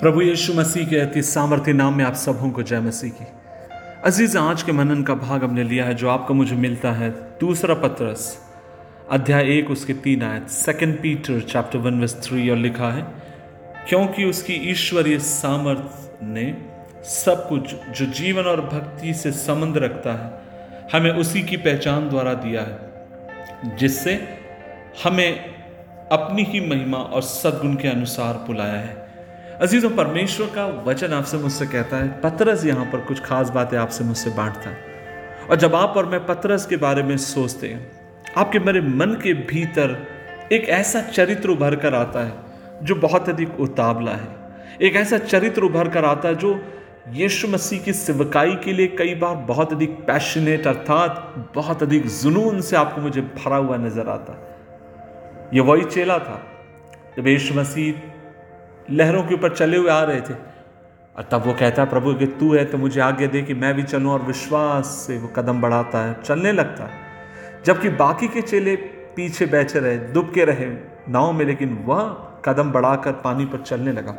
प्रभु यीशु मसीह के अति सामर्थ्य नाम में आप सबों को जय मसीह की। अज़ीज़, आज के मनन का भाग हमने लिया है, जो आपको मुझे मिलता है। दूसरा पत्रस, अध्याय एक, उसके तीन आयत second Peter chapter one verse three और लिखा है, क्योंकि उसकी ईश्वरीय सामर्थ्य ने सब कुछ जो जीवन और भक्ति से संबंध रखता है, हमें उसी की पहचान द्वारा दिया है, जिससे हमें अपनी ही महिमा और सद्गुण के अनुसार बुलाया है। अजीजों परमेश्वर का वचन आपसे मुझसे कहता है, पतरस यहाँ पर कुछ खास बातें आपसे मुझसे बांटता है। और जब आप और मैं पतरस के बारे में सोचते हैं, आपके मेरे मन के भीतर एक ऐसा चरित्र उभर कर आता है जो बहुत अधिक उतावला है। एक ऐसा चरित्र उभर कर आता है जो यीशु मसीह की सिवकाई के लिए कई बार बहुत अधिक पैशनेट, अर्थात बहुत अधिक जुनून से आपको मुझे भरा हुआ नज़र आता ये वही चेला था, जब यीशु मसीह लहरों के ऊपर चले हुए आ रहे थे। और तब वो कहता है, प्रभु, कि तू है तो मुझे आगे दे कि मैं भी चलूँ और विश्वास से वो कदम बढ़ाता है। चलने लगता है। जबकि बाकी के चेले पीछे बैठे रहे दुब के रहे, नाव में, लेकिन वह कदम बढ़ाकर पानी पर चलने लगा।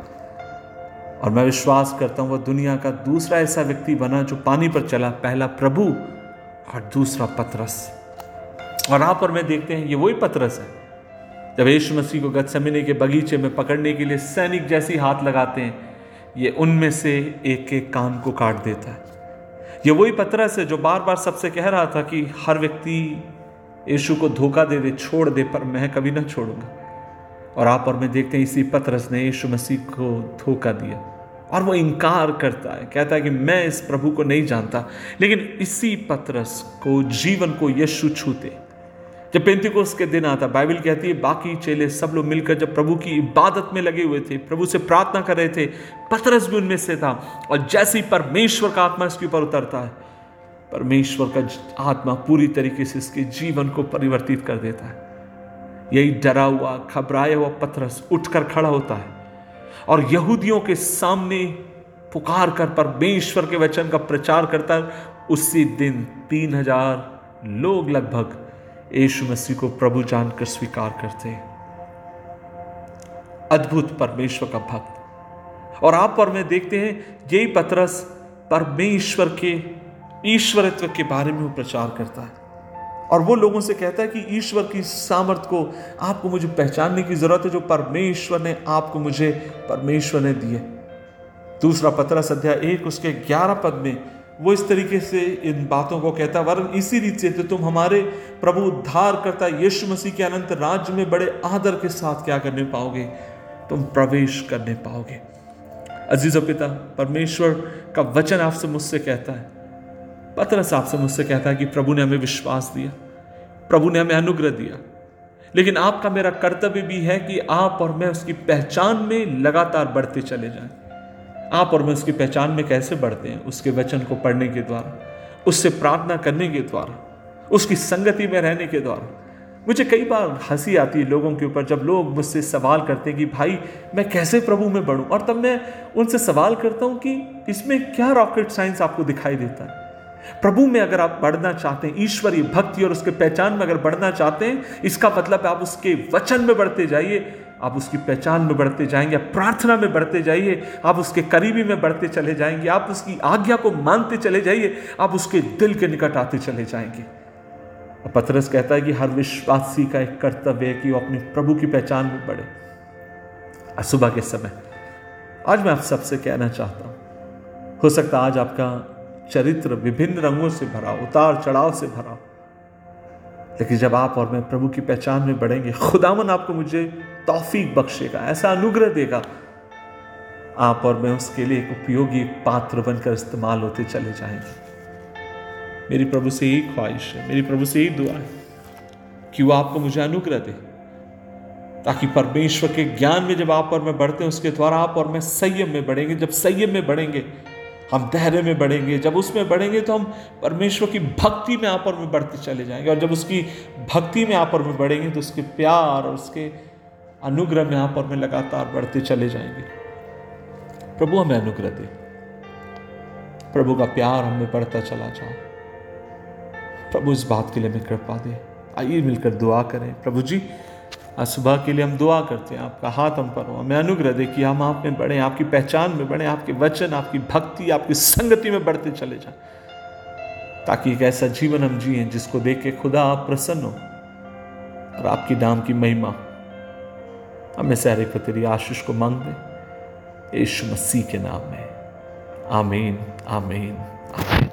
और मैं विश्वास करता हूँ, वह दुनिया का दूसरा ऐसा व्यक्ति बना जो पानी पर चला, पहला प्रभु और दूसरा पतरस। और आप और मैं देखते हैं, ये वही पतरस है। जब यीशु मसीह को गतसमिने के बगीचे में पकड़ने के लिए सैनिक जैसी हाथ लगाते हैं, ये उनमें से एक एक कान को काट देता है। ये वही पतरस है जो बार बार सबसे कह रहा था कि हर व्यक्ति यीशु को धोखा दे दे, छोड़ दे, पर मैं कभी ना छोड़ूँगा। और आप और मैं देखते हैं इसी पतरस ने यीशु मसीह को धोखा दिया और वो इनकार करता है। कहता है कि मैं इस प्रभु को नहीं जानता, लेकिन इसी पतरस को, जीवन को यीशु छूते। जब पेंतिकोस के दिन आता, बाइबल कहती है, बाकी चेले सब लोग मिलकर जब प्रभु की इबादत में लगे हुए थे, प्रभु से प्रार्थना कर रहे थे, पतरस भी उनमें से था, और जैसे ही परमेश्वर का आत्मा इसके ऊपर उतरता है, परमेश्वर का आत्मा पूरी तरीके से इसके जीवन को परिवर्तित कर देता है। यही डरा हुआ, घबराया हुआ पथरस उठकर खड़ा होता है, और यहूदियों के सामने पुकार कर परमेश्वर के वचन का प्रचार करता है। उसी दिन तीन हज़ार लोग लगभग यीशु मसीह को प्रभु जानकर स्वीकार करते हैं। अद्भुत परमेश्वर का भक्त। और आप और मैं देखते हैं, यही पतरस परमेश्वर के, ईश्वरत्व के बारे में वो प्रचार करता है। और वो लोगों से कहता है कि ईश्वर की सामर्थ्य को आपको मुझे पहचानने की ज़रूरत है, जो परमेश्वर ने आपको मुझे, परमेश्वर ने दिए। दूसरा पत्रस अध्याय एक, उसके ग्यारह पद में वो इस तरीके से इन बातों को कहता, वरन इसी रीत से तुम हमारे प्रभु उद्धार करता, यीशु मसीह के अनंत राज्य में बड़े आदर के साथ क्या करने पाओगे? तुम प्रवेश करने पाओगे। अज़ीज़ पिता, परमेश्वर का वचन आपसे मुझसे कहता है। पतरस आपसे मुझसे कहता है कि प्रभु ने हमें विश्वास दिया, प्रभु ने हमें अनुग्रह दिया। लेकिन आपका मेरा कर्तव्य भी है कि आप और मैं उसकी पहचान में लगातार बढ़ते चले जाएँ। आप और मैं उसकी पहचान में कैसे बढ़ते हैं? उसके वचन को पढ़ने के द्वारा, उससे प्रार्थना करने के द्वारा, उसकी संगति में रहने के द्वारा। मुझे कई बार हँसी आती है लोगों के ऊपर जब लोग मुझसे सवाल करते हैं कि, भाई, मैं कैसे प्रभु में बढ़ूं? और तब मैं उनसे सवाल करता हूँ कि, इसमें क्या रॉकेट साइंस आपको दिखाई देता है? प्रभु में अगर आप बढ़ना चाहते हैं, ईश्वरीय भक्ति और उसके पहचान में अगर बढ़ना चाहते हैं, इसका मतलब आप उसके वचन में बढ़ते जाइए, आप उसकी पहचान में बढ़ते जाएँगे, आप प्रार्थना में बढ़ते जाइए, आप उसके करीबी में बढ़ते चले जाएँगे, आप उसकी आज्ञा को मानते चले जाइए, आप उसके दिल के निकट आते चले जाएँगे। और पतरस कहता है कि हर विश्वासी का एक कर्तव्य है कि वो अपने प्रभु की पहचान में बढ़े। सुबह के समय, आज मैं आप सबसे कहना चाहता हूँ, हो सकता आज आपका चरित्र विभिन्न रंगों से भरा, उतार चढ़ाव से भरा। लेकिन जब आप और मैं प्रभु की पहचान में बढ़ेंगे, खुदावन आपको मुझे तौफीक बख्शेगा, ऐसा अनुग्रह देगा। आप और मैं उसके लिए एक उपयोगी पात्र बनकर इस्तेमाल होते चले जाएँगे। मेरी प्रभु से यही ख्वाहिश है, मेरी प्रभु से यही दुआ है कि वो आपको मुझे अनुग्रह दे, ताकि परमेश्वर के ज्ञान में जब आप और मैं बढ़ते हैं, उसके द्वारा आप और मैं संयम में बढ़ेंगे। जब संयम में बढ़ेंगे हम धैर्य में बढ़ेंगे। जब उसमें बढ़ेंगे तो हम परमेश्वर की भक्ति में आप और में बढ़ते चले जाएँगे। और जब उसकी भक्ति में आप और में बढ़ेंगे तो उसके प्यार और उसके अनुग्रह में आप और में लगातार बढ़ते चले जाएँगे। प्रभु, हमें अनुग्रह दे। प्रभु का प्यार हमें बढ़ता चला जाओ। प्रभु, इस बात के लिए हमें कृपा दे। आइए मिलकर दुआ करें। प्रभु जी आज सुबह के लिए हम दुआ करते हैं, आपका हाथ हम पर हो। हमें अनुग्रह दे कि हम आप में बढ़े, आपकी पहचान में बढ़े, आपके वचन, आपकी भक्ति, आपकी संगति में बढ़ते चले जाएँ। ताकि एक ऐसा जीवन हम जिए जिसको देख के खुदा आप प्रसन्न हो और आपकी नाम की महिमा हमें सारे को तेरी आशीष को मांग दे। यीशु मसीह के नाम में। आमीन आमीन आमीन।